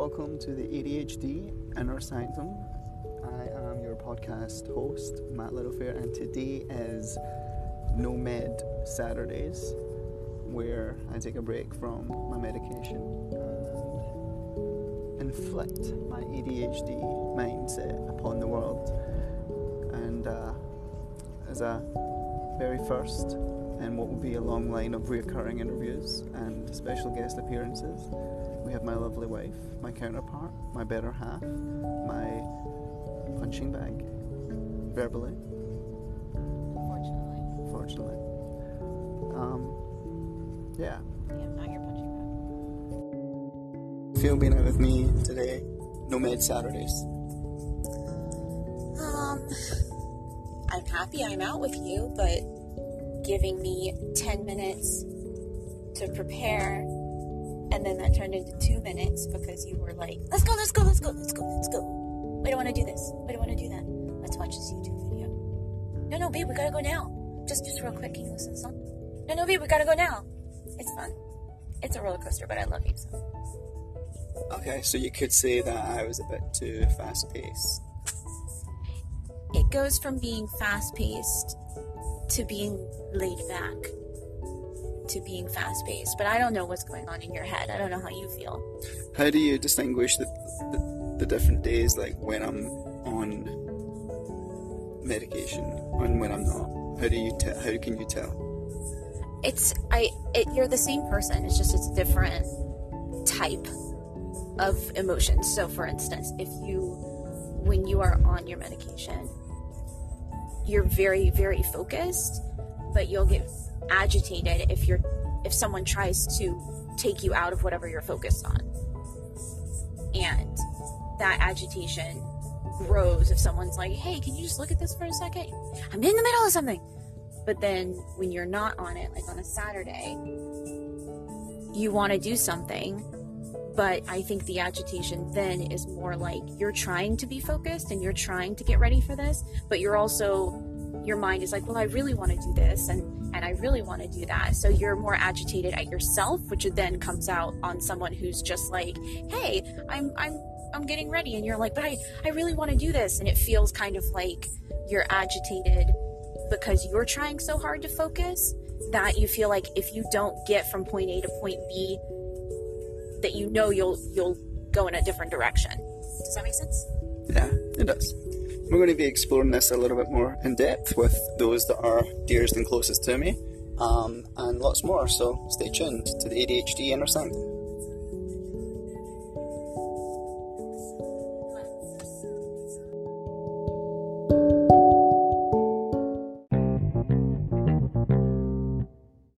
welcome to the ADHD Inner Sanctum. I am your podcast host, Matt Littlefair, and today is No Med Saturdays, where I take a break from my medication and inflict my ADHD mindset upon the world. And uh, as a very first in what will be a long line of reoccurring interviews and special guest appearances, we have my lovely wife, my counterpart, my better half, my punching bag, verbally, Fortunately. fortunately. Um, yeah. Yeah, not your punching bag. Feel being out with me today, No Med Saturdays. Um, I'm happy I'm out with you, but giving me 10 minutes to prepare, and then that turned into two minutes because you were like, let's go, let's go, let's go, let's go, let's go. We don't want to do this. We don't want to do that. Let's watch this YouTube video. No, no, babe, we gotta go now. Just, just real quick, can you listen to? No, no, babe, we gotta go now. It's fun. It's a roller coaster, but I love you so. Okay, so you could say that I was a bit too fast paced. It goes from being fast paced to being laid back to being fast paced. But I don't know what's going on in your head. I don't know how you feel. How do you distinguish the, the, the different days, like when I'm on medication and when I'm not? How do you te- how can you tell? It's I. It, you're the same person. It's just it's a different type of emotions. So, for instance, if you when you are on your medication, you're very very focused, but you'll get agitated if you're if someone tries to take you out of whatever you're focused on. And that agitation grows if someone's like, hey, can you just look at this for a second? I'm in the middle of something. But then when you're not on it, like on a Saturday, you want to do something. But I think the agitation then is more like you're trying to be focused and you're trying to get ready for this, but you're also, your mind is like, well, I really want to do this and, and I really want to do that. So you're more agitated at yourself, which then comes out on someone who's just like, hey, I'm, I'm, I'm getting ready. And you're like, but I, I really want to do this. And it feels kind of like you're agitated because you're trying so hard to focus that you feel like if you don't get from point A to point B, that you know you'll you'll go in a different direction. Does that make sense? Yeah, it does. We're going to be exploring this a little bit more in depth with those that are dearest and closest to me, um, and lots more. So stay tuned to the ADHD Inner Sanctum.